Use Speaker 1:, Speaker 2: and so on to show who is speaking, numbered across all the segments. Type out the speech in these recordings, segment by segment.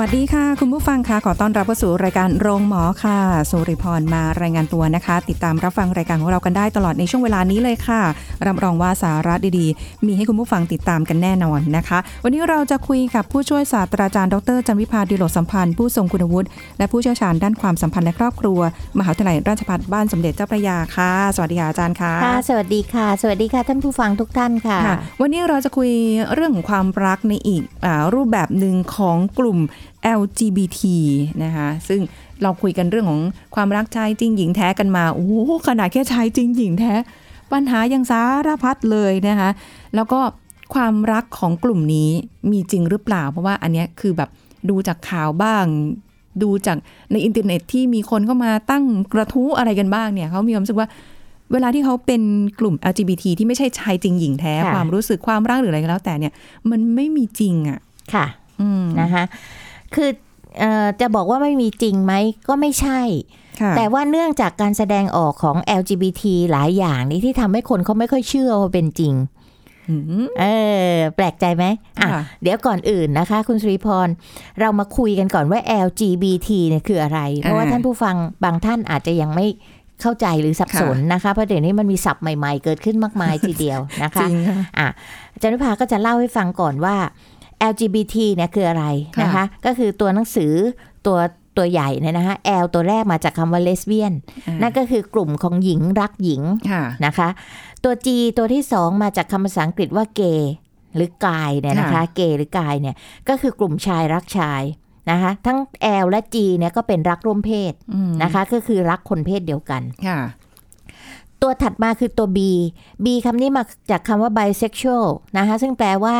Speaker 1: วัสดีค่ะ คุณผู้ฟังค่ะขอต้อนรับเข้าสู่รายการโรงหมอค่ะ สุริพรมารายงานตัวนะคะ ติดตามรับฟังรายการของเรากันได้ตลอดในช่วงเวลานี้เลยค่ะรับรองว่าสาระดีๆ มีให้คุณผู้ฟังติดตามกันแน่นอนนะคะ วันนี้เราจะคุยกับผู้ช่วยศาสตราจารย์ดรจันวิพาดิโลกสัมพันธ์ผู้ทรงคุณวุฒิและผู้เชี่ยวชาญด้านความสัมพันธ์และครอบครัว มหาวิทยาลัยราชภัฏบ้านสมเด็จเจ้าพระยาค่ะ สวัสดีค่ะอาจารย์ค่ะ
Speaker 2: ค่ะ สวัสดีค่ะ สวัสดีค่ะท่านผู้ฟังทุกท่านค่ะ
Speaker 1: ค่ะวันนี้เราจะคุยเรื่องของความรักในอีกอารูปแบบหนึ่งของกลุ่ม LGBT นะคะซึ่งเราคุยกันเรื่องของความรักชายจริงหญิงแท้กันมา โอ้โหขนาดแค่ชายจริงหญิงแท้ ปัญหายังสารพัดเลยนะคะแล้วก็ความรักของกลุ่มนี้มีจริงหรือเปล่า เพราะว่าอันเนี้ยคือแบบดูจากข่าวบ้าง ดูจากในอินเทอร์เน็ตที่มีคนเข้ามาตั้งกระทู้อะไรกันบ้างเนี่ยเขามีความรู้สึกว่าเวลาที่เขาเป็นกลุ่ม LGBT ที่ไม่ใช่ชายจริงหญิงแท้
Speaker 2: ค่ะ
Speaker 1: ความรู้สึกความรักหรืออะไรก็แล้วแต่เนี่ย มันไม่มีจริงอะ
Speaker 2: ค่ะ
Speaker 1: อืม
Speaker 2: นะคะ คือเอ่อจะบอกว่าไม่มีจริงไหมก็ไม่ใช่
Speaker 1: ค่ะ
Speaker 2: แต่ว่าเนื่องจากการแสดงออกของ LGBT หลายอย่างนี้ที่ทำให้คนเขาไม่ค่อยเชื่อว่าเป็นจริง
Speaker 1: อืม
Speaker 2: เออ แปลกใจไหมอะ
Speaker 1: ค่ะ
Speaker 2: เดี๋ยวก่อนอื่นนะคะ คุณสุริพร เรามาคุยกันก่อนว่า LGBT เนี่ยคืออะไร เพราะว่าท่านผู้ฟังบางท่านอาจจะยังไม่เข้าใจหรือสับสนนะคะ เพราะเดี๋ยวนี้มันมีศัพท์ใหม่ๆ เกิดขึ้นมากมายทีเดียวนะ
Speaker 1: จ
Speaker 2: คะ
Speaker 1: ริงค่ะ
Speaker 2: อะอาจารย์วิภาก็จะเล่าให้ฟังก่อนว่า LGBT เนี่ยคืออะไร
Speaker 1: ค่ะ
Speaker 2: นะคะ ก็คือตัวหนังสือตัวตัวใหญ่เนี่ยนะคะ L ตัวแรกมาจากคำว่า lesbian นั่นก็คือกลุ่มของหญิงรักหญิง
Speaker 1: ค่ะ
Speaker 2: นะคะ ตัว G ตัวที่สองมาจากคำภาษาอังกฤษว่า gay หรือกายเนี่ยนะคะ เกย์หรือกายเนี่ยก็คือกลุ่มชายรักชายนะคะ ทั้ง L และ G เนี่ยก็เป็นรักร่วมเพศ
Speaker 1: อืม
Speaker 2: นะคะ ก็คือรักคนเพศเดียวกัน
Speaker 1: ค่ะ
Speaker 2: ตัวถัดมาคือตัว B B คำนี้มาจากคำว่า bisexual นะคะ ซึ่งแปลว่า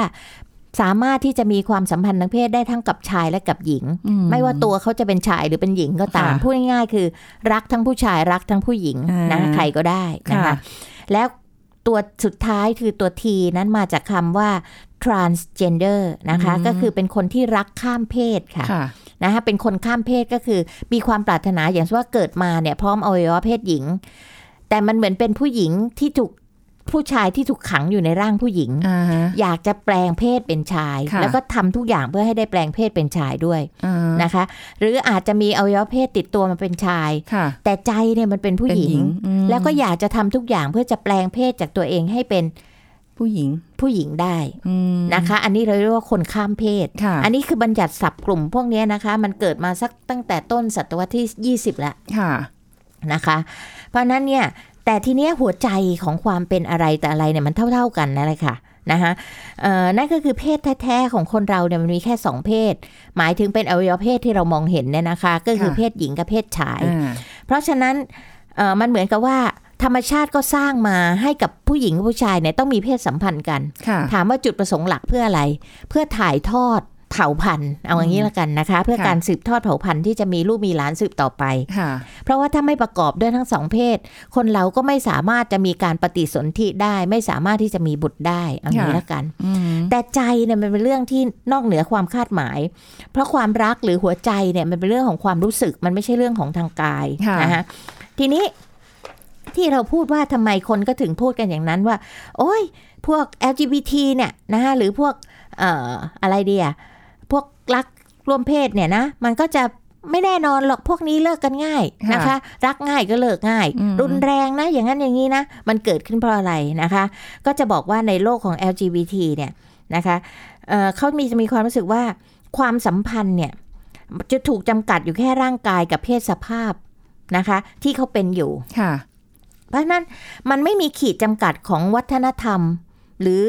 Speaker 2: สามารถที่จะมีความสัมพันธ์ทางเพศได้ทั้งกับชายและกับหญิง
Speaker 1: อืม
Speaker 2: ไม่ว่าตัวเขาจะเป็นชายหรือเป็นหญิงก็ตาม
Speaker 1: ค่ะ
Speaker 2: พูดง่ายๆคือ รักทั้งผู้ชายรักทั้งผู้หญิง
Speaker 1: อ่าน
Speaker 2: นะคะใครก็ได้นะคะ
Speaker 1: ค่ะ
Speaker 2: แล้วตัวสุดท้ายคือตัว T นั้นมาจากคำว่า transgender นะคะ
Speaker 1: อืม
Speaker 2: ก็คือเป็นคนที่รักข้ามเพศค่ะ
Speaker 1: ค่ะ
Speaker 2: นะคะเป็นคนข้ามเพศก็คือมีความปรารถนาอย่างเช่นว่าเกิดมาเนี่ยพร้อมอวัยวะเพศหญิง แต่มันเหมือนเป็นผู้หญิงที่ถูก ผู้ชายที่ถูกขังอยู่ในร่างผู้หญิง
Speaker 1: อ่าฮะ
Speaker 2: อยากจะแปลงเพศเป็นชาย
Speaker 1: ค่ะ
Speaker 2: แล้วก็ทำทุกอย่างเพื่อให้ได้แปลงเพศเป็นชายด้วย
Speaker 1: อ่า
Speaker 2: นะคะ หรืออาจจะมีอวัยวะเพศติดตัวมาเป็นชาย
Speaker 1: ค่ะ
Speaker 2: แต่ใจเนี่ยมันเป็นผู้หญิ
Speaker 1: เป็นหญิ
Speaker 2: ง
Speaker 1: งอืม
Speaker 2: แล้วก็อยากจะทำทุกอย่างเพื่อจะแปลงเพศจากตัวเองให้เป็น
Speaker 1: ผู้หญิง
Speaker 2: ผู้หญิงได้
Speaker 1: อืม
Speaker 2: นะคะ อันนี้เราเรียกว่าคนข้ามเพศ
Speaker 1: ค่ะ
Speaker 2: อันนี้คือบัญญัติศัพท์กลุ่มพวกเนี้ยนะคะ มันเกิดมาสักตั้งแต่ต้นศตวรรษที่ 20 แล้ว
Speaker 1: ค่ะ
Speaker 2: นะคะ เพราะฉะนั้นเนี่ย แต่ทีเนี้ยหัวใจของความเป็นอะไรแต่อะไรเนี่ยมันเท่า ๆกันนั่นแหละค่ะนะคะเอ่อนั่นก็คือเพศแท้ๆของคนเราเนี่ยมันมีแค่สองเพศ หมายถึงเป็นอวัยวะเพศที่เรามองเห็นเนี่ยนะคะ ก็คือ
Speaker 1: ค่ะ
Speaker 2: เพศหญิงกับเพศชาย
Speaker 1: อ่า
Speaker 2: เพราะฉะนั้นเอ่อมันเหมือนกับว่าธรรมชาติก็สร้างมาให้กับผู้หญิงกับผู้ชายเนี่ยต้องมีเพศสัมพันธ์กัน
Speaker 1: ค่ะ
Speaker 2: ถามว่าจุดประสงค์หลักเพื่ออะไร เพื่อถ่ายทอด เผ่าพันธุ์เอาอย่างนี้ละกันนะคะ เพื่อ
Speaker 1: ค่ะ
Speaker 2: การสืบทอดเผ่าพันธุ์ที่จะมีลูกมีหลานสืบต่อไป
Speaker 1: ค่ะ
Speaker 2: เพราะว่าถ้าไม่ประกอบด้วยทั้งสองเพศ คนเราก็ไม่สามารถจะมีการปฏิสนธิได้ ไม่สามารถที่จะมีบุตรได้เอาอย่างนี้ละกัน
Speaker 1: อืม
Speaker 2: แต่ใจเนี่ยมันเป็นเรื่องที่นอกเหนือความคาดหมาย เพราะความรักหรือหัวใจเนี่ยมันเป็นเรื่องของความรู้สึกมันไม่ใช่เรื่องของทางกาย
Speaker 1: ค่ะ
Speaker 2: นะคะทีนี้ที่เราพูดว่าทำไมคนก็ถึงพูดกันอย่างนั้นว่า โอ้ย พวก LGBT เนี่ยนะคะหรือพวก เอ่อ อะไรเดีย พวกรักร่วมเพศเนี่ยนะ มันก็จะไม่แน่นอนหรอกพวกนี้เลิกกันง่ายนะคะ รักง่ายก็เลิกง่าย
Speaker 1: อืม
Speaker 2: รุนแรงนะ อย่างนั้นอย่างนี้นะ มันเกิดขึ้นเพราะอะไรนะคะ ก็จะบอกว่าในโลกของ LGBT เนี่ยนะคะเอ่อเขามีจะมีความรู้สึกว่าความสัมพันธ์เนี่ยจะถูกจำกัดอยู่แค่ร่างกายกับเพศสภาพนะคะ ที่เขาเป็นอยู่
Speaker 1: ค่ะ
Speaker 2: เพราะฉะนั้นมันไม่มีขีดจำกัดของวัฒนธรรม หรือ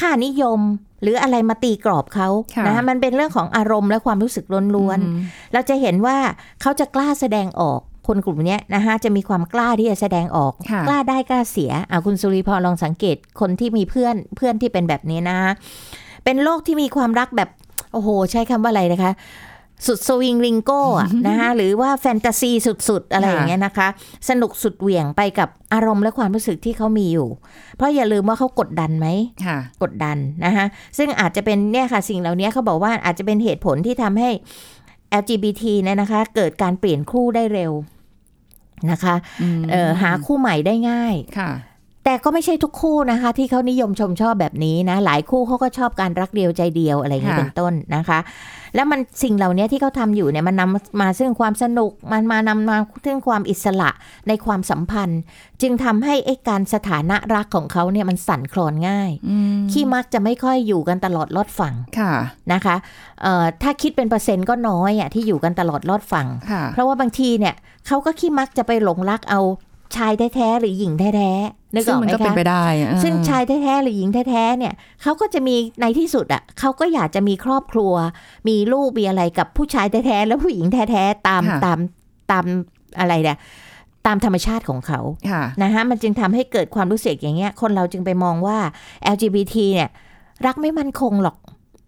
Speaker 2: ค่านิยม หรืออะไรมาตีกรอบเขา
Speaker 1: ค่ะ
Speaker 2: นะคะมันเป็นเรื่องของอารมณ์และความรู้สึกล้วน
Speaker 1: อืม
Speaker 2: ๆเราจะเห็นว่าเขาจะกล้าแสดงออกคนกลุ่มเนี้ยนะคะจะมีความกล้าที่จะแสดงออก
Speaker 1: ค่ะ
Speaker 2: กล้าได้กล้าเสียอะคุณสุริพรลองสังเกตคนที่มีเพื่อนเพื่อนที่เป็นแบบนี้นะ เป็นโลกที่มีความรักแบบ โอ้โห ใช้คำว่าอะไรนะคะ สุดสวิงลิงโก้อะนะคะหรือว่าแฟนตาซีสุดๆ อะไรอย่างเงี้ยนะคะ สนุกสุดเหวี่ยงไปกับอารมณ์และความรู้สึกที่เขามีอยู่ เพราะอย่าลืมว่าเขากดดันไหม
Speaker 1: ค่ะ
Speaker 2: กดดันนะคะซึ่งอาจจะเป็นเนี่ยค่ะสิ่งเหล่านี้เขาบอกว่าอาจจะเป็นเหตุผลที่ทำให้ LGBT เนี่ยนะคะ เกิดการเปลี่ยนคู่ได้เร็วนะคะเอ่อหาคู่ใหม่ได้ง่าย
Speaker 1: ค่ะ
Speaker 2: แต่ก็ไม่ใช่ทุกคู่นะคะ ที่เขานิยมชมชอบแบบนี้นะ หลายคู่เขาก็ชอบการรักเดียวใจเดียวอะไรอย่างนี้
Speaker 1: ค่ะ
Speaker 2: เป็นต้นนะคะ แล้วมันสิ่งเหล่านี้ที่เขาทำอยู่เนี่ยมันนำมาซึ่งความสนุกมันมานำมาซึ่งความอิสระในความสัมพันธ์ จึงทำให้ไอ้การสถานะรักของเขาเนี่ยมันสั่นคลอนง่าย
Speaker 1: อืม
Speaker 2: ขี้มักจะไม่ค่อยอยู่กันตลอดรอดฝั่ง
Speaker 1: ค่ะ
Speaker 2: นะคะเอ่อถ้าคิดเป็นเปอร์เซ็นต์ก็น้อยอะที่อยู่กันตลอดรอดฝั่ง
Speaker 1: ค่ะ
Speaker 2: เพราะว่าบางทีเนี่ยเขาก็ขี้มักจะไปหลงรักเอา ชายแท้ๆหรือหญิงแท้ๆนึกอ
Speaker 1: ซึ่ง
Speaker 2: อกไห
Speaker 1: มั
Speaker 2: ม
Speaker 1: นก็เป็น
Speaker 2: คะ
Speaker 1: ไปได้อะ
Speaker 2: ซึ่งชายแท้ๆหรือหญิงแท้ๆเนี่ยเขาก็จะมีในที่สุดอะเขาก็อยากจะมีครอบครัว มีลูกมีอะไรกับผู้ชายแท้ๆและผู้หญิงแท้ๆตาม
Speaker 1: ค่ะ
Speaker 2: ตามตามอะไรเนี่ยตามธรรมชาติของเขา
Speaker 1: ค่ะ
Speaker 2: นะคะมันจึงทำให้เกิดความรู้สึกอย่างเงี้ย คนเราจึงไปมองว่า LGBT เนี่ย รักไม่มั่นคงหรอก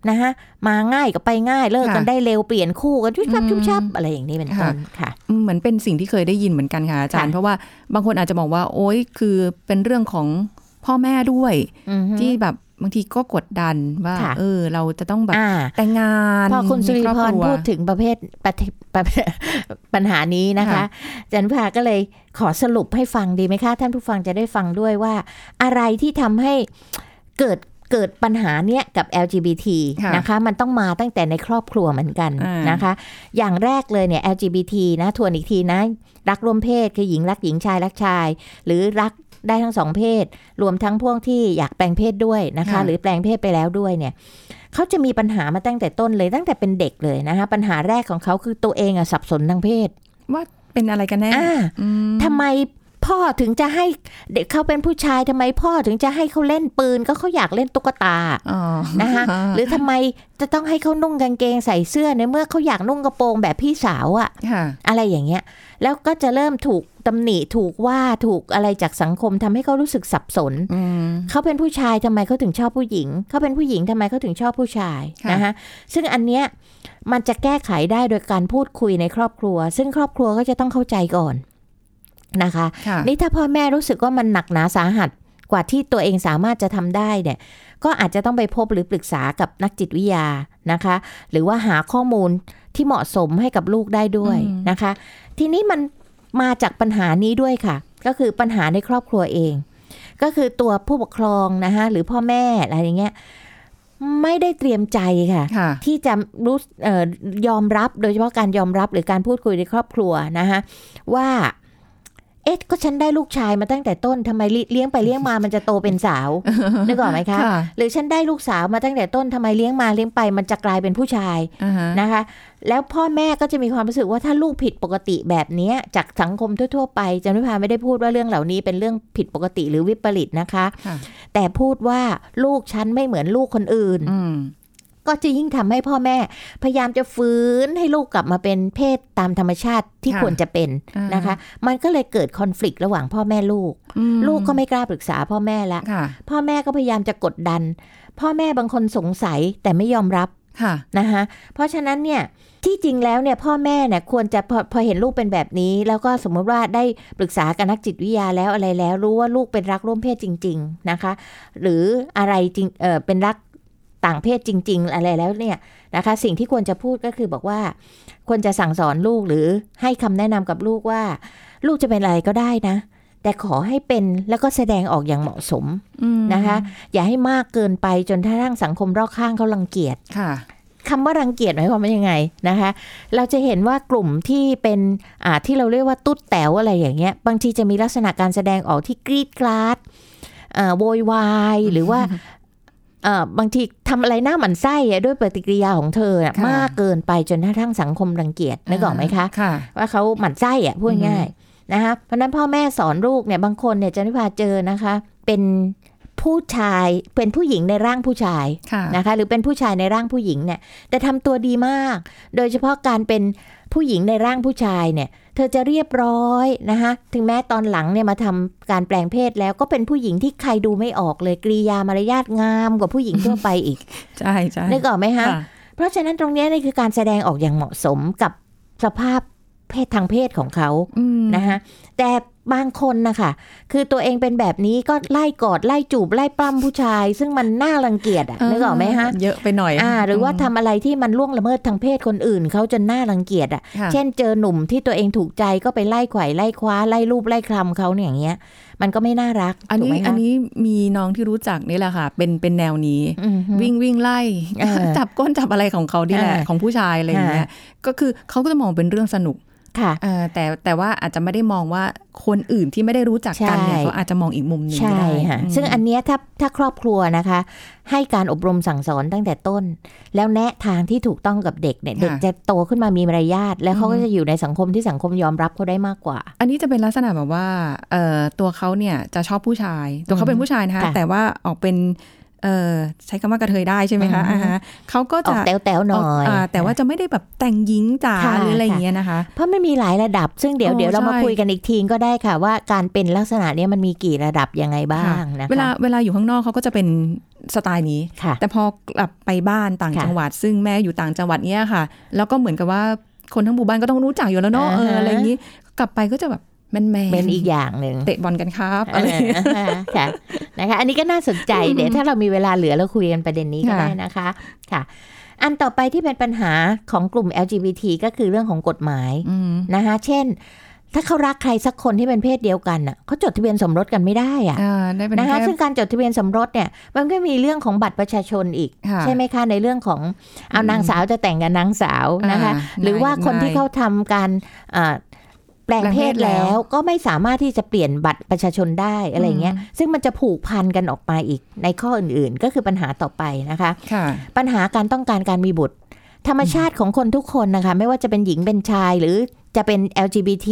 Speaker 2: นะคะมาง่ายก็ไปง่ายเลิกกัน
Speaker 1: ค่ะ
Speaker 2: ได้เร็วเปลี่ยนคู่กันชุบชับ
Speaker 1: อืม
Speaker 2: ชุบชับอะไรอย่างนี้เป็นต้นค่ะ
Speaker 1: อืมเหมือนเป็นสิ่งที่เคยได้ยินเหมือนกันค่ะอาจารย์
Speaker 2: ค่ะ
Speaker 1: เพราะว่าบางคนอาจจะบอกว่า โอ๊ยคือเป็นเรื่องของพ่อแม่ด้วย
Speaker 2: อือฮึ
Speaker 1: ที่แบบบางทีก็กดดันว่า
Speaker 2: ค่ะ
Speaker 1: เออ เราจะต้องแบบ
Speaker 2: อ่า
Speaker 1: แต่งงาน
Speaker 2: พอคุณสุริ
Speaker 1: มี
Speaker 2: พ
Speaker 1: อบ
Speaker 2: ร
Speaker 1: คว
Speaker 2: พูดถึงประเภทประเทศประเภทปัญหานี้นะคะ
Speaker 1: ค่ะ
Speaker 2: จันพาก็เลยขอสรุปให้ฟังดีไหมคะ ท่านผู้ฟังจะได้ฟังด้วยว่า อะไรที่ทำให้เกิด เกิดปัญหาเนี้ยกับ LGBT
Speaker 1: ค่ะ
Speaker 2: นะคะมันต้องมาตั้งแต่ในครอบครัวเหมือนกัน
Speaker 1: อ่าน
Speaker 2: นะคะ อย่างแรกเลยเนี่ย LGBT นะทวนอีกทีนะ รักร่วมเพศคือหญิงรักหญิงชายรักชาย หรือรักได้ทั้งสองเพศ รวมทั้งพวกที่อยากแปลงเพศด้วยนะคะ
Speaker 1: ค่ะ
Speaker 2: หรือแปลงเพศไปแล้วด้วยเนี่ยเขาจะมีปัญหามาตั้งแต่ต้นเลยตั้งแต่เป็นเด็กเลยนะคะปัญหาแรกของเขาคือตัวเองอะสับสนทางเพศ
Speaker 1: ว่าเป็นอะไรกันแน่
Speaker 2: อ่า
Speaker 1: อืม
Speaker 2: ทำไม พ่อถึงจะให้เด็กเขาเป็นผู้ชายทำไมพ่อถึงจะให้เขาเล่นปืนก็เขาอยากเล่นตุ๊กตา
Speaker 1: อ๋อ
Speaker 2: นะคะหรือทำไมจะต้องให้เขานุ่งกางเกงใส่เสื้อในเมื่อเขาอยากนุ่งกระโปรงแบบพี่สาวอะ
Speaker 1: ค่ะ
Speaker 2: อะไรอย่างเงี้ย แล้วก็จะเริ่มถูกตำหนิถูกว่าถูกอะไรจากสังคมทำให้เขารู้สึกสับสน
Speaker 1: อืม
Speaker 2: เขาเป็นผู้ชายทำไมเขาถึงชอบผู้หญิงเขาเป็นผู้หญิงทำไมเขาถึงชอบผู้ชาย
Speaker 1: ค่ะ
Speaker 2: นะคะซึ่งอันเนี้ยมันจะแก้ไขได้โดยการพูดคุยในครอบครัว ซึ่งครอบครัวก็จะต้องเข้าใจก่อน นะคะ
Speaker 1: ค่ะ
Speaker 2: นี่ถ้าพ่อแม่รู้สึกว่ามันหนักหนาสาหัสกว่าที่ตัวเองสามารถจะทำได้เนี่ย ก็อาจจะต้องไปพบหรือปรึกษากับนักจิตวิทยานะคะ หรือว่าหาข้อมูลที่เหมาะสมให้กับลูกได้ด้วย
Speaker 1: อืม
Speaker 2: นะคะ ทีนี้มันมาจากปัญหานี้ด้วยค่ะ ก็คือปัญหาในครอบครัวเอง ก็คือตัวผู้ปกครองนะคะหรือพ่อแม่อะไรอย่างเงี้ยไม่ได้เตรียมใจค่ะ
Speaker 1: ค่ะ
Speaker 2: ที่จะรู้เอ่อยอมรับโดยเฉพาะการยอมรับหรือการพูดคุยในครอบครัวนะคะว่า เอ๊ะก็ฉันได้ลูกชายมาตั้งแต่ต้นทำไมเลี้ยงไปเลี้ยงมามันจะโตเป็นสาวนึกออกไหมคะ
Speaker 1: ค่ะ
Speaker 2: หรือฉันได้ลูกสาวมาตั้งแต่ต้นทำไมเลี้ยงมาเลี้ยงไปมันจะกลายเป็นผู้ชาย
Speaker 1: อ่าฮะ
Speaker 2: นะคะ แล้วพ่อแม่ก็จะมีความรู้สึกว่าถ้าลูกผิดปกติแบบเนี้ยจากสังคมทั่ว ๆ ไปจันวิพาไม่ได้พูดว่าเรื่องเหล่านี้เป็นเรื่องผิดปกติหรือวิปริตนะคะ
Speaker 1: ค่ะ
Speaker 2: แต่พูดว่าลูกฉันไม่เหมือนลูกคนอื่น
Speaker 1: อืม
Speaker 2: ก็จะยิ่งทำให้พ่อแม่ พยายามจะฟื้นให้ลูกกลับมาเป็นเพศตามธรรมชาติที่
Speaker 1: ค่ะ
Speaker 2: ควรจะเป็น
Speaker 1: อ่าน
Speaker 2: นะคะ มันก็เลยเกิดคอน FLICT ระหว่างพ่อแม่ลูก
Speaker 1: อืม
Speaker 2: ลูกก็ไม่กล้าปรึกษาพ่อแม่ละ
Speaker 1: ค่ะ
Speaker 2: พ่อแม่ก็พยายามจะกดดัน พ่อแม่บางคนสงสัยแต่ไม่ยอมรับ
Speaker 1: ค่ะ
Speaker 2: นะคะเพราะฉะนั้นเนี่ยที่จริงแล้วเนี่ยพ่อแม่เนี่ยควรจะพอพอเห็นลูกเป็นแบบนี้ แล้วก็สมมติว่าได้ปรึกษากับนักจิตวิทยาแล้วอะไรแล้ว รู้ว่าลูกเป็นรักร่วมเพศจริง ๆนะคะ หรืออะไรจริงเออเป็นรัก ต่างเพศจริง ๆ อะไรแล้วเนี่ยนะคะ สิ่งที่ควรจะพูดก็คือบอกว่า ควรจะสั่งสอนลูกหรือให้คำแนะนำกับลูกว่า ลูกจะเป็นอะไรก็ได้นะ แต่ขอให้เป็นแล้วก็แสดงออกอย่างเหมาะสม
Speaker 1: อืม
Speaker 2: นะคะ อย่าให้มากเกินไปจนถ้าร่างสังคมรอบข้างเขารังเกียจ
Speaker 1: ค่ะ
Speaker 2: คำว่ารังเกียจหมายความว่ายังไงนะคะ เราจะเห็นว่ากลุ่มที่เป็นอ่าที่เราเรียกว่าตุ๊ดแต๋วอะไรอย่างเงี้ย บางทีจะมีลักษณะการแสดงออกที่กรีดกราดเอ่อโวยวายหรือว่าเอ่อ บางทีทำอะไรหน้าหมันไส้อะด้วยปฏิกิริยาของเธอน่ะ
Speaker 1: ค่ะ
Speaker 2: มากเกินไปจนกระทั่งสังคมรังเกียจนึกออกไหมคะ
Speaker 1: ค่ะ
Speaker 2: ว่าเขาหมั่นไส้อะพูดง่ายๆนะคะเพราะฉะนั้นพ่อแม่สอนลูกเนี่ยบางคนเนี่ยจะนิพาเจอนะคะ เป็นผู้ชายเป็นผู้หญิงในร่างผู้ชาย
Speaker 1: ค่ะ
Speaker 2: นะคะ หรือเป็นผู้ชายในร่างผู้หญิงเนี่ย แต่ทำตัวดีมาก โดยเฉพาะการเป็นผู้หญิงในร่างผู้ชายเนี่ย เธอจะเรียบร้อยนะคะถึงแม้ตอนหลังเนี่ยมาทำการแปลงเพศแล้วก็เป็นผู้หญิงที่ใครดูไม่ออกเลยกริยามารยาทงามกว่าผู้หญิงทั่วไปอีก
Speaker 1: ใช่ใช่
Speaker 2: นึกออกไหมคะ
Speaker 1: ค่ะ
Speaker 2: เพราะฉะนั้นตรงเนี้ยนี่คือการแสดงออกอย่างเหมาะสมกับสภาพเพศทางเพศของเขา
Speaker 1: อืม
Speaker 2: นะคะแต่ บางคนนะคะคือตัวเองเป็นแบบนี้ก็ไล่กอดไล่จูบไล่ปล้ำผู้ชาย ซึ่งมันน่ารังเกียจอะนึกออกไหมฮะ
Speaker 1: เยอะไปหน่อย
Speaker 2: อ่าหรือว่าทำอะไรที่มันล่วงละเมิดทางเพศคนอื่นเขาจนน่ารังเกียจอะ
Speaker 1: ค่ะ
Speaker 2: เช่นเจอหนุ่มที่ตัวเองถูกใจก็ไปไล่ไขว่ไล่คว้าไล่รูปไล่คลำเขาเนี่ยอย่างเงี้ย มันก็ไม่น่ารัก
Speaker 1: อัน
Speaker 2: ถูก
Speaker 1: นี้
Speaker 2: ไหมคะ
Speaker 1: อันนี้มีน้องที่รู้จักนี่แหละค่ะ เป็นเป็นแนวนี้
Speaker 2: อืมฮึ
Speaker 1: วิ่งวิ่งไล่
Speaker 2: เออ
Speaker 1: จับก้นจับอะไรของเขาที่แหละ
Speaker 2: เออ
Speaker 1: ของผู้ชายอะไรอย่างเงี้ยก็คือเขาก็จะมองเป็นเรื่องสนุก
Speaker 2: ค่ะ
Speaker 1: เออแต่แต่ว่าอาจจะไม่ได้มองว่าคนอื่นที่ไม่ได้รู้จักกันเนี่ย
Speaker 2: ใช่
Speaker 1: เขาอาจจะมองอีกมุมหนึ่ง
Speaker 2: ใช่
Speaker 1: ก็ได้
Speaker 2: ค่ะ
Speaker 1: อืม
Speaker 2: ซึ่งอันเนี้ยถ้าถ้าครอบครัวนะคะ ให้การอบรมสั่งสอนตั้งแต่ต้น แล้วแนะทางที่ถูกต้องกับเด็กเนี่ยเด็กจะโตขึ้นมามีมารยาทแล้วเขาก็จะอยู่ในสังคมที่สังคมยอมรับเขาได้มากกว่า
Speaker 1: อันนี้จะเป็นลักษณะแบบว่าเอ่อตัวเขาเนี่ยจะชอบผู้ชาย ตัวเขาเป็นผู้ชายนะคะ
Speaker 2: ค่ะ
Speaker 1: แต่ว่าออกเป็น เอ่อใช้คำว่ากระเทยได้ใช่ไหมคะ
Speaker 2: อือฮึ
Speaker 1: อ่าฮะเขาก็
Speaker 2: ออ
Speaker 1: จะ
Speaker 2: กแต๋วๆหน่อยา
Speaker 1: แต่ว่าจะไม่ได้แบบแต่งหญิงจ๋า
Speaker 2: ค่ะ
Speaker 1: หรืออะไรอย่างเงี้ยนะคะ
Speaker 2: เพราะมันมีหลายระดับ ซึ่งเดี๋ยว
Speaker 1: โอ้
Speaker 2: เดี๋ยวเรามา
Speaker 1: ใช่
Speaker 2: คุยกันอีกทีก็ได้ค่ะ ว่าการเป็นลักษณะเนี้ยมันมีกี่ระดับยังไงบ้างนะคะ
Speaker 1: เวลาเวลาอยู่ข้างนอกเขาก็จะเป็นสไตล์นี้
Speaker 2: ค่ะ
Speaker 1: แต่พอกลับไปบ้านต่าง
Speaker 2: ค่ะ
Speaker 1: จังหวัด ซึ่งแม่อยู่ต่างจังหวัดเนี้ยค่ะ แล้วก็เหมือนกับว่าคนทั้งหมู่บ้านก็ต้องรู้จักอยู่แล้วเนาะ
Speaker 2: อ่า
Speaker 1: เอ
Speaker 2: ฮะ
Speaker 1: ออะไรอย่างนี้ กลับไปก็จะแบบ แมนแมน
Speaker 2: เป็นอีกอย่างหนึ่ง
Speaker 1: เตะบอลกันครับอะไรอย่างเงี้ย
Speaker 2: อ่าค่ะนะคะอันนี้ก็น่าสนใจเดี๋ยวถ้าเรามีเวลาเหลือเราคุยกันประเด็นนี้ก็
Speaker 1: ค่ะ
Speaker 2: ได้นะคะค่ะ อันต่อไปที่เป็นปัญหาของกลุ่ม LGBT ก็คือเรื่องของกฎหมาย
Speaker 1: อืม
Speaker 2: นะคะเช่นถ้าเขารักใครสักคนที่เป็นเพศเดียวกันน่ะเขาจดทะเบียนสมรสกันไม่ได้อะ
Speaker 1: อ่าได้เป็น
Speaker 2: นะคะ
Speaker 1: แค่
Speaker 2: ซึ่งการจดทะเบียนสมรสเนี่ย มันก็มีเรื่องของบัตรประชาชนอีก
Speaker 1: ค่ะ
Speaker 2: ใช่ไหมคะในเรื่องของเอานางสาวจะแต่งกับนางสาวนะคะ
Speaker 1: อ่า
Speaker 2: หรือว่าคนที่
Speaker 1: นาย
Speaker 2: เขาทำการอ่า แปลงเพศ
Speaker 1: แปลงเพศแล้
Speaker 2: แล้ววก็ไม่สามารถที่จะเปลี่ยนบัตรประชาชนได้อะไรเงี้ย ซึ่งมันจะผูกพันกันออกมาอีกในข้ออื่นๆ ก็คือปัญหาต่อไปนะคะ
Speaker 1: ค่ะ
Speaker 2: ปัญหาการต้องการการมีบุตร ธรรมชาติของคนทุกคนนะคะ ไม่ว่าจะเป็นหญิงเป็นชายหรือจะเป็น LGBT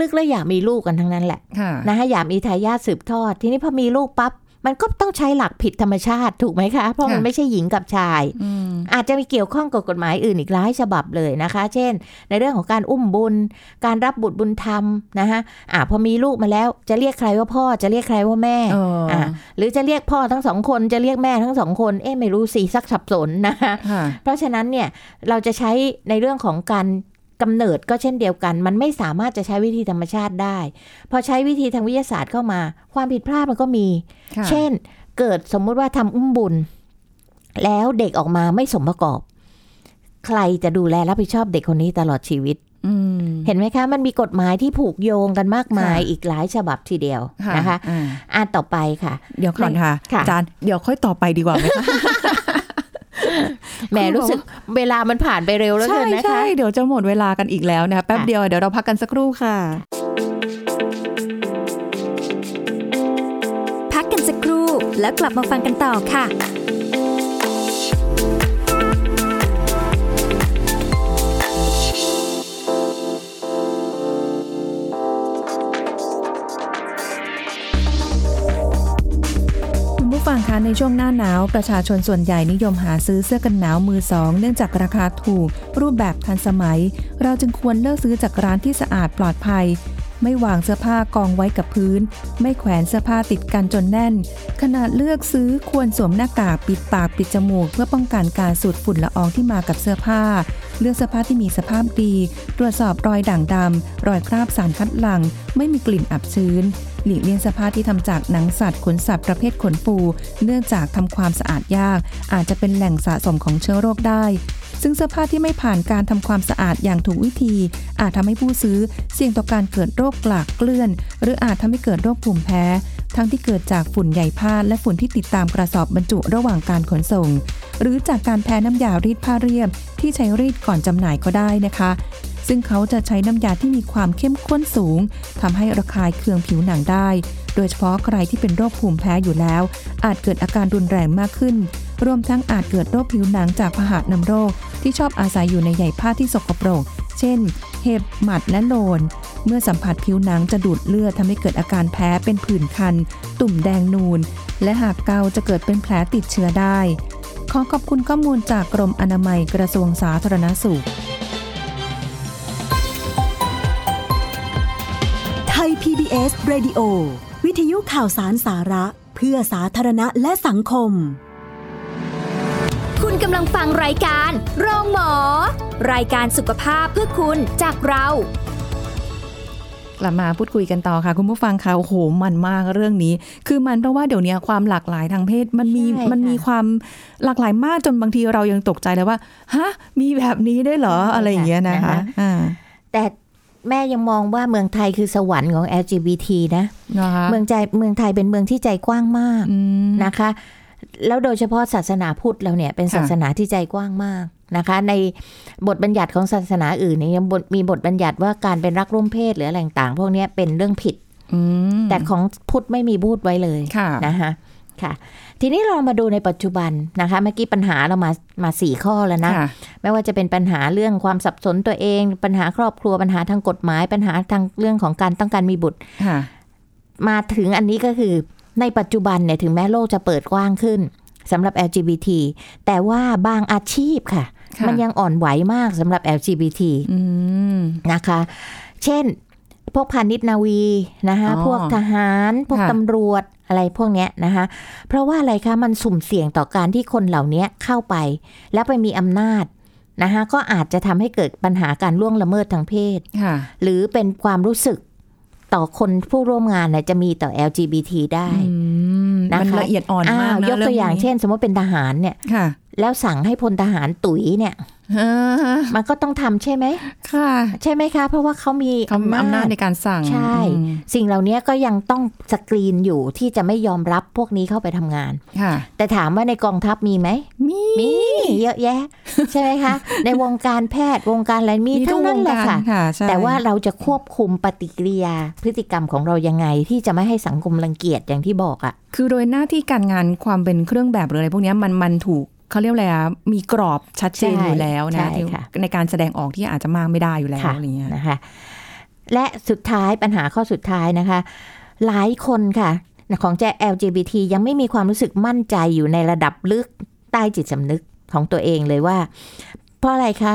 Speaker 2: ลึกๆ แล้วอยากมีลูกกันทั้งนั้นแหละ
Speaker 1: ค่ะ
Speaker 2: นะคะอยากมีทายาทสืบทอด ทีนี้พอมีลูกปั๊บ มันก็ต้องใช้หลักผิดธรรมชาติถูกไหมคะ เพราะมัน
Speaker 1: ค่ะ
Speaker 2: ไม่ใช่หญิงกับชาย
Speaker 1: อืม
Speaker 2: อาจจะมีเกี่ยวข้องกับกฎหมายอื่นอีกหลายฉบับเลยนะคะ เช่น ในเรื่องของการอุ้มบุญ การรับบุตรบุญธรรมนะคะอ่าพอมีลูกมาแล้วจะเรียกใครว่าพ่อจะเรียกใครว่าแม่
Speaker 1: เอออ่า
Speaker 2: หรือจะเรียกพ่อทั้งสองคนจะเรียกแม่ทั้งสองคนเอ๊ะไม่รู้สิสักสับสนนะคะ
Speaker 1: ค่ะ
Speaker 2: เพราะฉะนั้นเนี่ยเราจะใช้ในเรื่องของการ กำเนิดก็เช่นเดียวกัน มันไม่สามารถจะใช้วิธีธรรมชาติได้ พอใช้วิธีทางวิทยาศาสตร์เข้ามา ความผิดพลาดมันก็มี
Speaker 1: ค่ะ
Speaker 2: เช่น เกิดสมมุติว่าทำอุ้มบุญ แล้วเด็กออกมาไม่สมประกอบ ใครจะดูแลรับผิดชอบเด็กคนนี้ตลอดชีวิต
Speaker 1: อืม
Speaker 2: เห็นไหมคะ มันมีกฎหมายที่ผูกโยงกันมากมาย
Speaker 1: ค่ะ
Speaker 2: อีกหลายฉบับทีเดียวนะคะ
Speaker 1: อ่า
Speaker 2: อ่านต่อไปค่ะ
Speaker 1: เดี๋ยวก่อนค่ะ
Speaker 2: ค่ะ
Speaker 1: อาจารย์เดี๋ยวค่อยต่อไปดีกว่าไหมคะ
Speaker 2: แหม
Speaker 1: คุณบอก
Speaker 2: รู้สึกเวลามันผ่านไปเร็วแล้ว
Speaker 1: ใช่
Speaker 2: เกินนะคะ
Speaker 1: ใช่เดี๋ยวจะหมดเวลากันอีกแล้วนะคะแป๊บ
Speaker 2: ค่ะ
Speaker 1: เดียวเดี๋ยวเราพักกันสักครู่ค่ะ
Speaker 3: พักกันสักครู่แล้วกลับมาฟังกันต่อค่ะ
Speaker 1: ผู้ฟังคะในช่วงหน้าหนาวประชาชนส่วนใหญ่นิยมหาซื้อเสื้อกันหนาวมือสองเนื่องจากราคาถูก รูปแบบทันสมัย เราจึงควรเลือกซื้อจากร้านที่สะอาดปลอดภัย ไม่วางเสื้อผ้ากองไว้กับพื้น ไม่แขวนเสื้อผ้าติดกันจนแน่น ขนาดเลือกซื้อควรสวมหน้ากากปิดปากปิดจมูก เพื่อป้องกันการสูดฝุ่นละอองที่มากับเสื้อผ้า เลือกเสื้อผ้าที่มีสภาพดี ตรวจสอบรอยด่างดำรอยคราบสารคัดหลั่ง ไม่มีกลิ่นอับชื้นหลีกเลี่ยงเสื้อผ้าที่ทำจากหนังสัตว์ขนสัตว์ประเภทขนฟูเนื่องจากทำความสะอาดยาก อาจจะเป็นแหล่งสะสมของเชื้อโรคได้ ซึ่งเสื้อผ้าที่ไม่ผ่านการทำความสะอาดอย่างถูกวิธี อาจทำให้ผู้ซื้อเสี่ยงต่อการเกิดโรคกลากเกลื่อน หรืออาจทำให้เกิดโรคภูมิแพ้ ทั้งที่เกิดจากฝุ่นใยผ้าและฝุ่นที่ติดตามกระสอบบรรจุระหว่างการขนส่ง หรือจากการแพ้น้ำยารีดผ้าเรียบ ที่ใช้รีดก่อนจำหน่ายก็ได้นะคะซึ่งเขาจะใช้น้ำยาที่มีความเข้มข้นสูงทำให้ระคายเคืองผิวหนังได้ โดยเฉพาะใครที่เป็นโรคภูมิแพ้อยู่แล้ว อาจเกิดอาการรุนแรงมากขึ้น รวมทั้งอาจเกิดโรคผิวหนังจากพาหะนำโรค ที่ชอบอาศัยอยู่ในใยผ้าที่สกปรก เช่น เห็บ หมัด และโลน เมื่อสัมผัสผิวหนังจะดูดเลือดทำให้เกิดอาการแพ้เป็นผื่นคัน ตุ่มแดงนูน และหากเกาจะเกิดเป็นแผลติดเชื้อได้ ขอขอบคุณข้อมูลจากกรมอนามัยกระทรวงสาธารณสุข
Speaker 4: ไทย PBS Radio วิทยุข่าวสารสาระ เพื่อสาธารณะและสังคม
Speaker 3: ณกำลังำลังฟังรายการโรงหมอ รายการสุขภาพเพื่อคุณจากเรา
Speaker 1: กลับมาพูดคุยกันต่อค่ะ คุณผู้ฟังคะโอ้โหมันมากเรื่องนี้ คือมันเพราะว่าเดี๋ยวนี้ความหลากหลายทางเพศมันมี
Speaker 2: ใช่ค่ะ
Speaker 1: มันมีความหลากหลายมากจนบางทีเรายังตกใจเลยว่าฮะมีแบบนี้ได้วยเหรออะไรอย่างเงี้ยนะคะอ่า
Speaker 2: แต่แม่ยังมองว่าเมืองไทยคือสวรรค์ของ LGBT นะ
Speaker 1: นะคะ
Speaker 2: เมืองใจเมืองไทยเป็นเมืองที่ใจกว้างมาก
Speaker 1: อืม
Speaker 2: นะคะ แล้วโดยเฉพาะศาสนาพุทธเราเนี่ยเป็น
Speaker 1: ค่ะ
Speaker 2: ศาสนาที่ใจกว้างมากนะคะ ในบทบัญญัติของศาสนาอื่นเนี่ยยังบทมีบทบัญญัติว่าการเป็นรักร่วมเพศหรืออะไรต่างๆพวกเนี้ยเป็นเรื่องผิด
Speaker 1: อืม
Speaker 2: แต่ของพุทธไม่มีพูดไว้เลย
Speaker 1: ค่ะ
Speaker 2: นะคะค่ะ ทีนี้เรามาดูในปัจจุบันนะคะเมื่อกี้ปัญหาเรามามาสี่ข้อแล้วนะ
Speaker 1: ค่ะ
Speaker 2: ไม่ว่าจะเป็นปัญหาเรื่องความสับสนตัวเอง ปัญหาครอบครัวปัญหาทางกฎหมาย ปัญหาทางเรื่องของการต้องการมีบุตร
Speaker 1: ค่ะ
Speaker 2: มาถึงอันนี้ก็คือ ในปัจจุบันเนี่ยถึงแม้โลกจะเปิดกว้างขึ้นสำหรับ LGBT แต่ว่าบางอาชีพค่ะ
Speaker 1: ค่ะ
Speaker 2: มันยังอ่อนไหวมากสำหรับ LGBT
Speaker 1: อืม
Speaker 2: นะคะ เช่น พวกพาณิชย์นาวีนะคะ
Speaker 1: อ๋อ
Speaker 2: พวกทหาร พวก
Speaker 1: ค่ะ
Speaker 2: ตำรวจอะไรพวกเนี้ยนะคะ เพราะว่าอะไรคะมันสุ่มเสี่ยงต่อการที่คนเหล่านี้เข้าไป แล้วไปมีอำนาจนะคะก็อาจจะทำให้เกิดปัญหาการล่วงละเมิดทางเพศ
Speaker 1: ค่ะ
Speaker 2: หรือเป็นความรู้สึก ต่อคนผู้ร่วมงานเนี่ยจะมีต่อ LGBT ได้
Speaker 1: อืม
Speaker 2: นะคะ
Speaker 1: มันละเอียดอ่อนมาก
Speaker 2: อ้าว
Speaker 1: นะ
Speaker 2: ยกตัวอย่าง
Speaker 1: รื่นี้
Speaker 2: เช่น สมมติเป็นทหารเนี่ย
Speaker 1: ค่ะ
Speaker 2: แล้วสั่งให้พลทหารตุ๋ยเนี่ย
Speaker 1: อ่า
Speaker 2: มันก็ต้องทำใช่ไหม
Speaker 1: ค่ะ
Speaker 2: ใช่ไหมคะ เพราะว่าเขามี
Speaker 1: เขามีอำนาจในการสั่ง
Speaker 2: ใช่
Speaker 1: อืม
Speaker 2: สิ่งเหล่านี้ก็ยังต้องสกรีนอยู่ที่จะไม่ยอมรับพวกนี้เข้าไปทำงาน
Speaker 1: ค่ะ
Speaker 2: แต่ถามว่าในกองทัพมีไหม
Speaker 1: มี
Speaker 2: มีเยอะแยะ ใช่ไหมคะ ในวงการแพทย์วงการอะไรมี
Speaker 1: มีทุ
Speaker 2: ทั้
Speaker 1: ก
Speaker 2: ง
Speaker 1: ว
Speaker 2: นั้น
Speaker 1: ง
Speaker 2: แหละ
Speaker 1: การ
Speaker 2: ค่ะ
Speaker 1: ค่ะใช่
Speaker 2: แต่ว่าเราจะควบคุมปฏิกิริยาพฤติกรรมของเรายังไง ที่จะไม่ให้สังคมรังเกียจอย่างที่บอกอะ่ะ
Speaker 1: คือโดยหน้าที่การงานความเป็นเครื่องแบบหรืออะไรพวกเนี้ยมันมันถูก เขาเรียกอะไรอะมีกรอบชัดเจน
Speaker 2: ใช่
Speaker 1: อยู่แล้ว
Speaker 2: ใช่
Speaker 1: นะที่
Speaker 2: ค่ะ
Speaker 1: ในการแสดงออกที่อาจจะมากไม่ได้อยู่แล้ว
Speaker 2: ค่ะ
Speaker 1: อะไรเงี้ย
Speaker 2: นะคะและสุดท้ายปัญหาข้อสุดท้ายนะคะ หลายคนค่ะ ของแจ LGBT ยังไม่มีความรู้สึกมั่นใจอยู่ในระดับลึกใต้จิตสำนึกของตัวเองเลยว่า เพราะอะไรคะ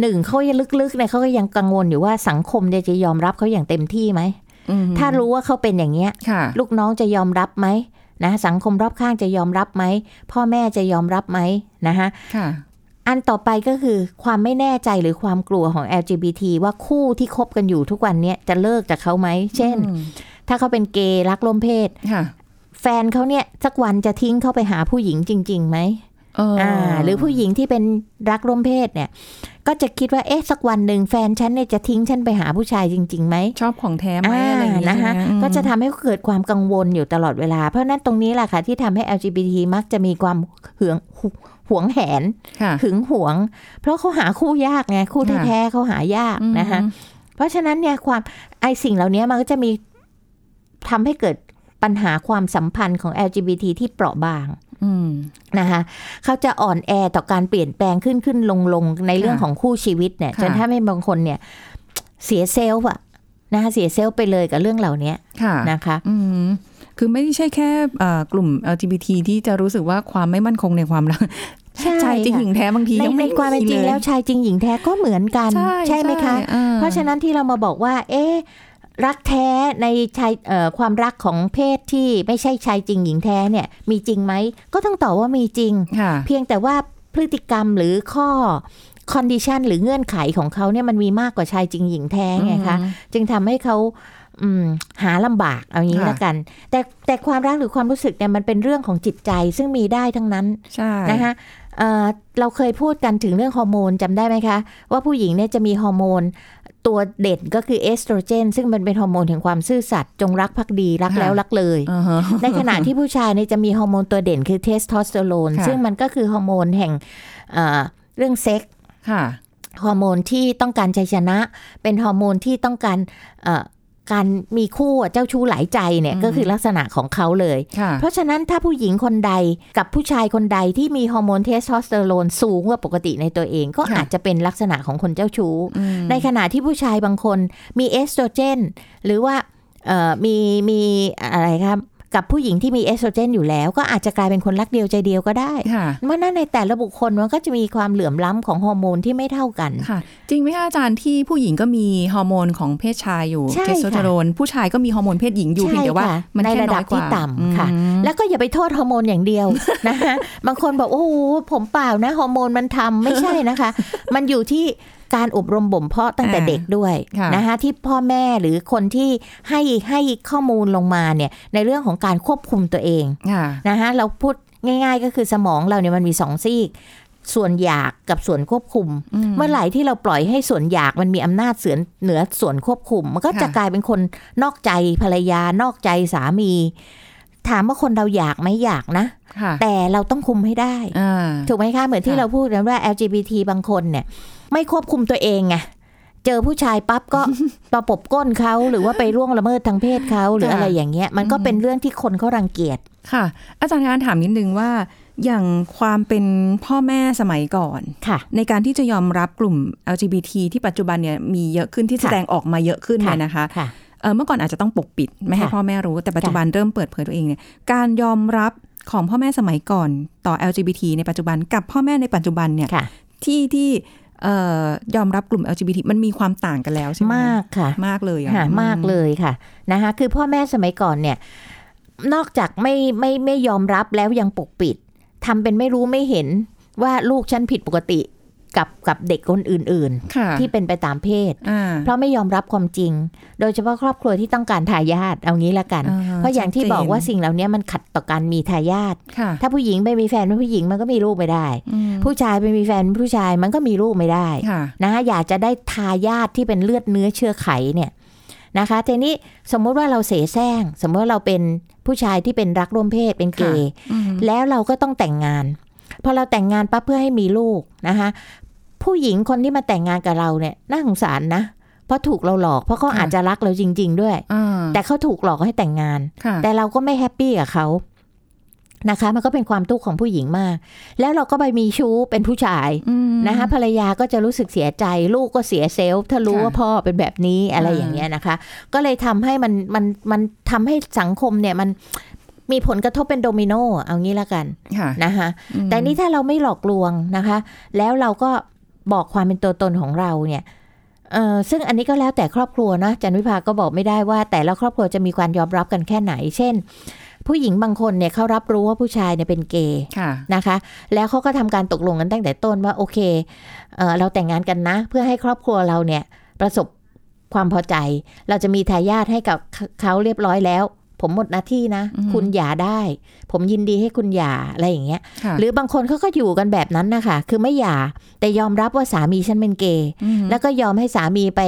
Speaker 2: หนึ่งเขายังลึกๆเนี่ยเขาก็ยังกังวลอยู่ว่าสังคมเนี่ยจะยอมรับเขาอย่างเต็มที่ไหม
Speaker 1: อืม
Speaker 2: ถ้ารู้ว่าเขาเป็นอย่างเงี้ย
Speaker 1: ค่ะ
Speaker 2: ลูกน้องจะยอมรับไหม นะสังคมรอบข้างจะยอมรับไหม พ่อแม่จะยอมรับไหมนะคะ
Speaker 1: ค่ะ
Speaker 2: อันต่อไปก็คือความไม่แน่ใจหรือความกลัวของ LGBT ว่าคู่ที่คบกันอยู่ทุกวันเนี้ยจะเลิกจากเขาไหม เช่น
Speaker 1: อืม
Speaker 2: ถ้าเขาเป็นเกย์รักร่วมเพศ
Speaker 1: ค่ะ
Speaker 2: แฟนเขาเนี่ยสักวันจะทิ้งเขาไปหาผู้หญิงจริงๆไหม
Speaker 1: เอออ
Speaker 2: อ่า หรือผู้หญิงที่เป็นรักร่วมเพศเนี่ย ก็จะคิดว่าเอ๊ะสักวันหนึ่งแฟนฉันเนี่ยจะทิ้งฉันไปหาผู้ชายจริงๆไหม
Speaker 1: ชอบของแท้ไหมอะไรอย่างเงี้ย
Speaker 2: นะคะ
Speaker 1: ใช่ไหม
Speaker 2: ก็จะทำให้เกิดความกังวลอยู่ตลอดเวลา เพราะฉะนั้นตรงนี้แหละค่ะที่ทำให้ LGBT มักจะมีความหวงหวงแหน
Speaker 1: ค่ะ
Speaker 2: หึงหวง เพราะเขาหาคู่ยากไงคู่
Speaker 1: ค่ะ
Speaker 2: แท้ๆเขาหายาก
Speaker 1: อืม
Speaker 2: นะคะเพราะฉะนั้นเนี่ยความไอสิ่งเหล่านี้มันก็จะมีทำให้เกิดปัญหาความสัมพันธ์ของ LGBT ที่เปราะบาง
Speaker 1: อืม
Speaker 2: นะคะเขาจะอ่อนแอต่อการเปลี่ยนแปลงขึ้นขึ้นลงลงในเรื่อง
Speaker 1: ค่ะ
Speaker 2: ของคู่ชีวิตเนี่ย
Speaker 1: ค่ะ
Speaker 2: จนถ้าไม่บางคนเนี่ย เสียเซลล์อะนะคะเสียเซลล์ไปเลยกับเรื่องเหล่านี้
Speaker 1: ค่ะ
Speaker 2: นะคะ
Speaker 1: อืมคือไม่ใช่แค่เอ่อกลุ่ม LGBT ที่จะรู้สึกว่าความไม่มั่นคงในความรัก
Speaker 2: ใช่
Speaker 1: ชายจริง
Speaker 2: ค่ะ
Speaker 1: หญิงแท้บางที
Speaker 2: ใน
Speaker 1: ยัง
Speaker 2: ใน
Speaker 1: ไม่
Speaker 2: ความเป็นจริง
Speaker 1: ลย
Speaker 2: แล้วชายจริงหญิงแท้ก็เหมือนกัน
Speaker 1: ใช่
Speaker 2: ไหมคะ
Speaker 1: อ่
Speaker 2: เพราะฉะนั้นที่เรามาบอกว่า เอ๊ะ รักแท้ในชายเอ่อความรักของเพศที่ไม่ใช่ชายจริงหญิงแท้เนี่ยมีจริงไหม ก็ต้องตอบว่ามีจริง
Speaker 1: ค่ะ
Speaker 2: เพียงแต่ว่าพฤติกรรมหรือข้อ condition หรือเงื่อนไขของเขาเนี่ยมันมีมากกว่าชายจริงหญิงแท้ไงคะจึงทำให้เขาอืมหาลำบากเอางี้
Speaker 1: ค่ะ
Speaker 2: ละกัน แต่แต่ความรักหรือความรู้สึกเนี่ยมันเป็นเรื่องของจิตใจซึ่งมีได้ทั้งนั้น
Speaker 1: ใช่
Speaker 2: นะคะเอ่อเราเคยพูดกันถึงเรื่องฮอร์โมนจำได้ไหมคะ ว่าผู้หญิงเนี่ยจะมีฮอร์โมน ตัวเด่นก็คือเอสโตรเจน ซึ่งมันเป็นฮอร์โมนแห่งความซื่อสัตย์จงรักภักดีรักแล้วรักเลย
Speaker 1: อ่าฮะ
Speaker 2: ในขณะที่ผู้ชายเนี่ยจะมีฮอร์โมนตัวเด่นคือเทสโทสเตอโรน
Speaker 1: ค่ะ
Speaker 2: ซึ่งมันก็คือฮอร์โมนแห่งเอ่อเรื่องเซ็กส์
Speaker 1: ค่ะ
Speaker 2: ฮอร์โมนที่ต้องการชัยชนะ เป็นฮอร์โมนที่ต้องการเอ่อ การมีคู่อะเจ้าชู้หลายใจเนี่ย
Speaker 1: อืม
Speaker 2: ก็คือลักษณะของเขาเลย
Speaker 1: ค่ะ
Speaker 2: เพราะฉะนั้นถ้าผู้หญิงคนใดกับผู้ชายคนใดที่มีฮอร์โมนเทสโทสเตอโรนสูงกว่าปกติในตัวเอง ก็
Speaker 1: ค่ะ
Speaker 2: อาจจะเป็นลักษณะของคนเจ้าชู้
Speaker 1: อืม
Speaker 2: ในขณะที่ผู้ชายบางคนมีเอสโตรเจน หรือว่าเอ่อมีมีอะไรครับ กับผู้หญิงที่มีเอสโตรเจนอยู่แล้ว ก็อาจจะกลายเป็นคนรักเดียวใจเดียวก็ได้
Speaker 1: ค่ะ
Speaker 2: เพราะฉะนั้นในแต่ละบุคคลมันก็จะมีความเหลื่อมล้ำของฮอร์โมนที่ไม่เท่ากัน
Speaker 1: ค่ะ จริงไหมคะอาจารย์ที่ผู้หญิงก็มีฮอร์โมนของเพศชายอยู่
Speaker 2: ใช่
Speaker 1: เทสโทสเตอโรนผู้ชายก็มีฮอร์โมนเพศหญิงอยู่เพียงแต่ว่า
Speaker 2: ใช่ค่ะ
Speaker 1: มันแค่
Speaker 2: ระดั
Speaker 1: บ
Speaker 2: ที่
Speaker 1: ว่า
Speaker 2: ต่ำค่ะ
Speaker 1: อืม
Speaker 2: แล้วก็อย่าไปโทษฮอร์โมนอย่างเดียวนะคะบางคนบอกโอ้โหผมเปล่านะฮอร์โมนมันทำไม่ใช่นะคะ มันอยู่ที่ การอบรมบ่มเพาะตั้งแต่
Speaker 1: อ่า
Speaker 2: เด็กด้วย
Speaker 1: ค่ะ
Speaker 2: นะคะที่พ่อแม่หรือคนที่ให้ให้ข้อมูลลงมาเนี่ยในเรื่องของการควบคุมตัวเอง
Speaker 1: ค่ะ
Speaker 2: นะคะเราพูดง่าย ๆ ก็คือสมองเราเนี่ยมันมีสองซีกส่วนอยากกับส่วนควบคุม เมื่อไหร่ที่เราปล่อยให้ส่วนอยากมันมีอำนาจเสือเหนือส่วนควบคุม มันก็จะ
Speaker 1: ค่ะ
Speaker 2: กลายเป็นคนนอกใจภรรยานอกใจสามี ถามว่าคนเราอยากไหมอยากนะ
Speaker 1: ค่ะ
Speaker 2: แต่เราต้องคุมให้ได้
Speaker 1: อ่า
Speaker 2: ถูกไหมคะ เหมือนที่
Speaker 1: ค่ะ
Speaker 2: เราพูดกันว่า LGBT บางคนเนี่ย ไม่ควบคุมตัวเองไงเจอผู้ชายปั๊บก็ประปบก้นเขาหรือว่าไปล่วงละเมิดทางเพศเขาหรือ
Speaker 1: ค่ะ
Speaker 2: อะไรอย่างเงี้ย มันก็เป็นเรื่องที่คนเขารังเกียจ
Speaker 1: ค่ะ อาจารย์การถามนิดนึงว่า อย่างความเป็นพ่อแม่สมัยก่อน
Speaker 2: ค่ะ
Speaker 1: ในการที่จะยอมรับกลุ่ม LGBT ที่ปัจจุบันเนี่ยมีเยอะขึ้นที่
Speaker 2: ค่ะ
Speaker 1: แสดงออกมาเยอะขึ้น
Speaker 2: ค่ะ
Speaker 1: เนี่ยนะคะ
Speaker 2: ค่ะ
Speaker 1: เอ่อเมื่อก่อนอาจจะต้องปกปิด ไม่ให้
Speaker 2: ค่ะ
Speaker 1: พ่อแม่รู้แต่ปัจจุบันเริ่มเปิดเผยตัวเองเนี่ยการยอมรับของพ่อแม่สมัยก่อนต่อ LGBT ในปัจจุบันกับพ่อแม่ในปัจจุบันเนี่ย
Speaker 2: ค่ะ
Speaker 1: ที่ที่เอ่อ ยอมรับกลุ่ม LGBT มันมีความต่างกันแล้วใช่ไหม
Speaker 2: มากค่ะ
Speaker 1: มากเลยอะ
Speaker 2: ค่ะ
Speaker 1: อื
Speaker 2: มากเลยค่ะนะคะคือพ่อแม่สมัยก่อนเนี่ย นอกจากไม่ไม่ไม่ยอมรับแล้วยังปกปิดทำเป็นไม่รู้ไม่เห็นว่าลูกฉันผิดปกติ กับกับเด็กคนอื่น
Speaker 1: ค่ะ
Speaker 2: ๆที่เป็นไปตามเพศ
Speaker 1: อ่า
Speaker 2: เพราะไม่ยอมรับความจริง โดยเฉพาะครอบครัวที่ต้องการทายาทเอางี้ละกัน
Speaker 1: อ่า
Speaker 2: เพราะอย่างที่
Speaker 1: ชัดเจน
Speaker 2: บอกว่าสิ่งเหล่านี้มันขัดต่อการมีทายาท
Speaker 1: ค่ะ
Speaker 2: ถ้าผู้หญิงไม่มีแฟนเป็นผู้หญิงมันก็มีลูกไม่ได้
Speaker 1: อืม
Speaker 2: ผู้ชายไปมีแฟนเป็นผู้ชายมันก็มีลูกไม่ได้
Speaker 1: ค่ะ
Speaker 2: นะคะอยากจะได้ทายาทที่เป็นเลือดเนื้อเชื้อไขเนี่ยนะคะทีนี้สมมุติว่าเราเสแสร้งสมมติว่าเราเป็นผู้ชายที่เป็นรักร่วมเพศเป็นเกย์
Speaker 1: อืม
Speaker 2: แล้วเราก็ต้องแต่งงานพอเราแต่งงานปั๊บเพื่อให้มีลูกนะคะ ผู้หญิงคนที่มาแต่งงานกับเราเนี่ยน่าสงสารนะเพราะถูกเราหลอกเพราะเขาอาจจะรักเราจริง ๆ ด้วย
Speaker 1: อ่า
Speaker 2: แต่เขาถูกหลอกให้แต่งงาน
Speaker 1: ค่ะ
Speaker 2: แต่เราก็ไม่แฮปปี้กับเขานะคะ มันก็เป็นความทุกข์ของผู้หญิงมาก แล้วเราก็ไปมีชู้เป็นผู้ชาย
Speaker 1: อืม
Speaker 2: นะคะภรรยาก็จะรู้สึกเสียใจ ลูกก็เสียเซลฟ์ถ้ารู้
Speaker 1: ค่ะ
Speaker 2: ว่าพ่อเป็นแบบนี้อะไร
Speaker 1: อ่า
Speaker 2: อย่างเงี้ยนะคะ ก็เลยทำให้มันมันมันทำให้สังคมเนี่ยมันมีผลกระทบเป็นโดมิโนเอางี้ละกัน
Speaker 1: ค่ะ
Speaker 2: นะคะ
Speaker 1: อืม
Speaker 2: แต่นี่ถ้าเราไม่หลอกลวงนะคะ แล้วเราก็ บอกความเป็นตัวตนของเราเนี่ยเออซึ่งอันนี้ก็แล้วแต่ครอบครัวนะจันวิภาก็บอกไม่ได้ว่า แต่ละครอบครัวจะมีการยอมรับกันแค่ไหน เช่น ผู้หญิงบางคนเนี่ยเขารับรู้ว่าผู้ชายเนี่ยเป็นเกย์
Speaker 1: ค่ะ
Speaker 2: นะคะ แล้วเขาก็ทำการตกลงกันตั้งแต่ต้นว่าโอเคเออเราแต่งงานกันนะ เพื่อให้ครอบครัวเราเนี่ยประสบความพอใจ เราจะมีทายาทให้กับเขาเรียบร้อยแล้ว ผมหมดหน้าที่นะ
Speaker 1: อือฮึ
Speaker 2: คุณหย่าได้ ผมยินดีให้คุณหย่าอะไรอย่างเงี้ย
Speaker 1: ค่ะ
Speaker 2: หรือบางคนเขาก็อยู่กันแบบนั้นนะคะ คือไม่หย่า แต่ยอมรับว่าสามีฉันเป็นเกย์
Speaker 1: ม
Speaker 2: แล้วก็ยอมให้สามีไป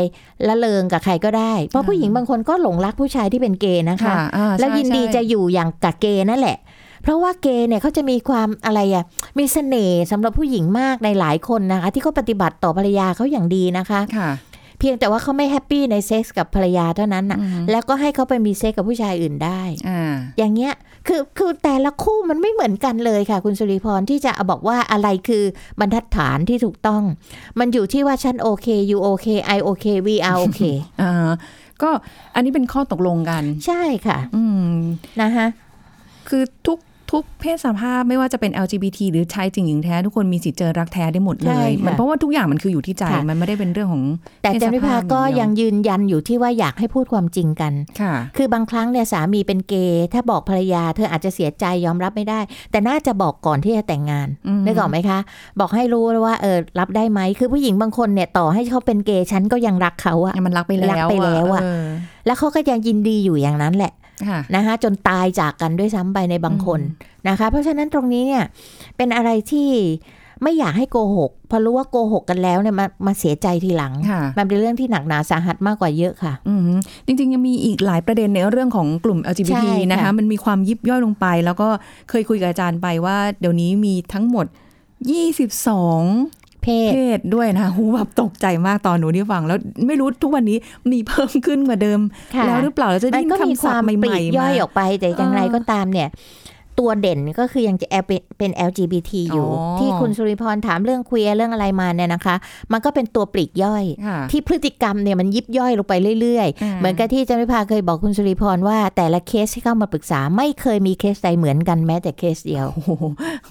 Speaker 2: ละเลงกับใครก็ได้ เพราะ
Speaker 1: อ่า
Speaker 2: ผู้หญิงบางคนก็หลงรักผู้ชายที่เป็นเกย์นะคะ
Speaker 1: ค่ะอ่า
Speaker 2: แล้ว
Speaker 1: ใช่
Speaker 2: ยินดี
Speaker 1: ใช่
Speaker 2: จะอยู่อย่างกับเกย์นั่นแหละ เพราะว่าเกย์เนี่ยเขาจะมีความอะไรอะมีเสน่ห์สำหรับผู้หญิงมากในหลายคนนะคะ ที่เขาปฏิบัติต่อภรรยาเขาอย่างดีนะคะ
Speaker 1: ค่ะ
Speaker 2: เพียงแต่ว่าเขาไม่ happy ในเซ็กส์กับภรรยาเท่านั้นน่ะ
Speaker 1: อืม
Speaker 2: แล้วก็ให้เขาไปมีเซ็กส์กับผู้ชายอื่นได้
Speaker 1: อ่า
Speaker 2: อย่างเงี้ยคือคือแต่ละคู่มันไม่เหมือนกันเลยค่ะ คุณสุริพรที่จะบอกว่าอะไรคือบรรทัดฐานที่ถูกต้อง มันอยู่ที่ว่าฉันโอเค you okay I okay we are okayอ่า
Speaker 1: ก็อันนี้เป็นข้อตกลงกัน
Speaker 2: ใช่ค่ะ
Speaker 1: อืม
Speaker 2: นะคะ
Speaker 1: คือทุก ทุกเพศสภาพไม่ว่าจะเป็น LGBT หรือชายจริงหญิงแท้ ทุกคนมีสิทธิ์เจอรักแท้ได้หมดเล
Speaker 2: ใช่ค่ะ
Speaker 1: มันเพราะว่าทุกอย่างมันคืออยู่ที่ใจ
Speaker 2: ค่ะ
Speaker 1: มันไม่ได้เป็นเรื่องของ
Speaker 2: แต่
Speaker 1: เพศ
Speaker 2: จันวิภา
Speaker 1: สภาพ
Speaker 2: ก็
Speaker 1: อย่างเดียว
Speaker 2: ยังยืนยันอยู่ที่ว่าอยากให้พูดความจริงกัน
Speaker 1: ค่ะ
Speaker 2: คือบางครั้งเนี่ยสามีเป็นเกย์ถ้าบอกภรรยาเธออาจจะเสียใจยอมรับไม่ได้ แต่น่าจะบอกก่อนที่จะแต่งงาน
Speaker 1: อืม
Speaker 2: นึกออกไหมคะ บอกให้รู้ว่าเออรับได้ไหมคือผู้หญิงบางคนเนี่ยต่อให้เขาเป็นเกย์ฉันก็ยังรักเขาอะ
Speaker 1: มันรักไปแล้ว
Speaker 2: รักไปแล้วอะ
Speaker 1: เแล้
Speaker 2: วเขาก็ยังยินดีอยู่อย่างนั้นแหละ
Speaker 1: ค่ะ
Speaker 2: นะคะจนตายจากกันด้วยซ้ำไปในบางคนนะคะ เพราะฉะนั้นตรงนี้เนี่ยเป็นอะไรที่ไม่อยากให้โกหกพอรู้ว่าโกหกกันแล้วเนี่ยมามาเสียใจทีหลัง
Speaker 1: ค่ะ
Speaker 2: มันเป็นเรื่องที่หนักหนาสาหัสมากกว่าเยอะค่ะ
Speaker 1: อืมจริงๆ ยังมีอีกหลายประเด็นในเรื่องของกลุ่ม
Speaker 2: ใช่
Speaker 1: LGBT
Speaker 2: ค่ะ
Speaker 1: นะคะ มันมีความยิบย่อยลงไป แล้วก็เคยคุยกับอาจารย์ไปว่า เดี๋ยวนี้มีทั้งหมด 22
Speaker 2: เพศ
Speaker 1: เพศด้วยนะหูแบบตกใจมากตอนหนูที่ฟัง แล้วไม่รู้ทุกวันนี้มีเพิ่มขึ้นกว่าเดิม
Speaker 2: ค่ะ
Speaker 1: แล้วหรือเปล่าเราจะ
Speaker 2: มั
Speaker 1: ได้
Speaker 2: น
Speaker 1: ยิน
Speaker 2: ก็มี
Speaker 1: คำ
Speaker 2: ค
Speaker 1: ศัพ
Speaker 2: วาม
Speaker 1: ท์ให
Speaker 2: ปลี
Speaker 1: ม่
Speaker 2: ก
Speaker 1: ๆ
Speaker 2: ย่อย
Speaker 1: มา
Speaker 2: ออกไปแต่อย่างไร
Speaker 1: เออ
Speaker 2: ก็ตามเนี่ย ตัวเด่นก็คือยังจะ L เป็นเป็น LGBT อยู่
Speaker 1: อ๋อ
Speaker 2: ที่คุณสุริพรถามเรื่องคุยเรื่องอะไรมาเนี่ยนะคะ มันก็เป็นตัวปลีกย่อย
Speaker 1: ค่ะ
Speaker 2: ที่พฤติกรรมเนี่ยมันยิบย่อยลงไปเรื่อย
Speaker 1: อ่า
Speaker 2: ๆเหมือนกับที่จันวิภาเคยบอกคุณสุริพรว่า แต่ละเคสที่เข้ามาปรึกษาไม่เคยมีเคสใดเหมือนกันแม้แต่เคสเดียว
Speaker 1: โอ้โห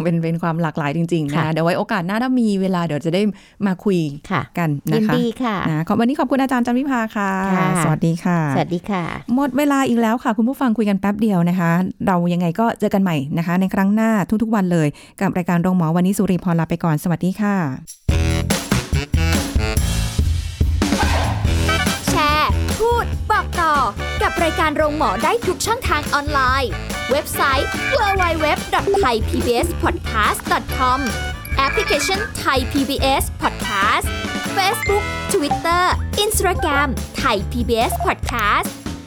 Speaker 1: เป็นเป็นความหลากหลายจริงๆนะ
Speaker 2: ค่ะ
Speaker 1: เดี๋ยวไว้โอกาสหน้าถ้ามีเวลาเดี๋ยวจะได้มาคุย
Speaker 2: ค่ะ
Speaker 1: กัน
Speaker 2: ยิ
Speaker 1: นะ
Speaker 2: น
Speaker 1: คะ
Speaker 2: ดีค่ะ
Speaker 1: นะขอบวันนี้ขอบคุณอาจารย์จันวิภาค่ะ
Speaker 2: ค่ะ
Speaker 1: สวัสดีค่ะ
Speaker 2: สวัสดีค่ะ
Speaker 1: หมดเวลาอีกแล้วค่ะ คุณผู้ฟังคุยกันแป๊บเดียวนะคะ เรายังไงก็เจอกันใหม่นะคะ ในครั้งหน้าทุกๆวันเลย กับรายการโรงหมอวันนี้สุริพรลาไปก่อนสวัสดีค่ะ
Speaker 3: แชร์ พูด บอกต่อกับรายการโรงหมอได้ทุกช่องทางออนไลน์ เว็บไซต์ www.thaipbspodcast.com แอปพลิเคชัน Thai PBS Podcast Facebook Twitter Instagram Thai PBS Podcast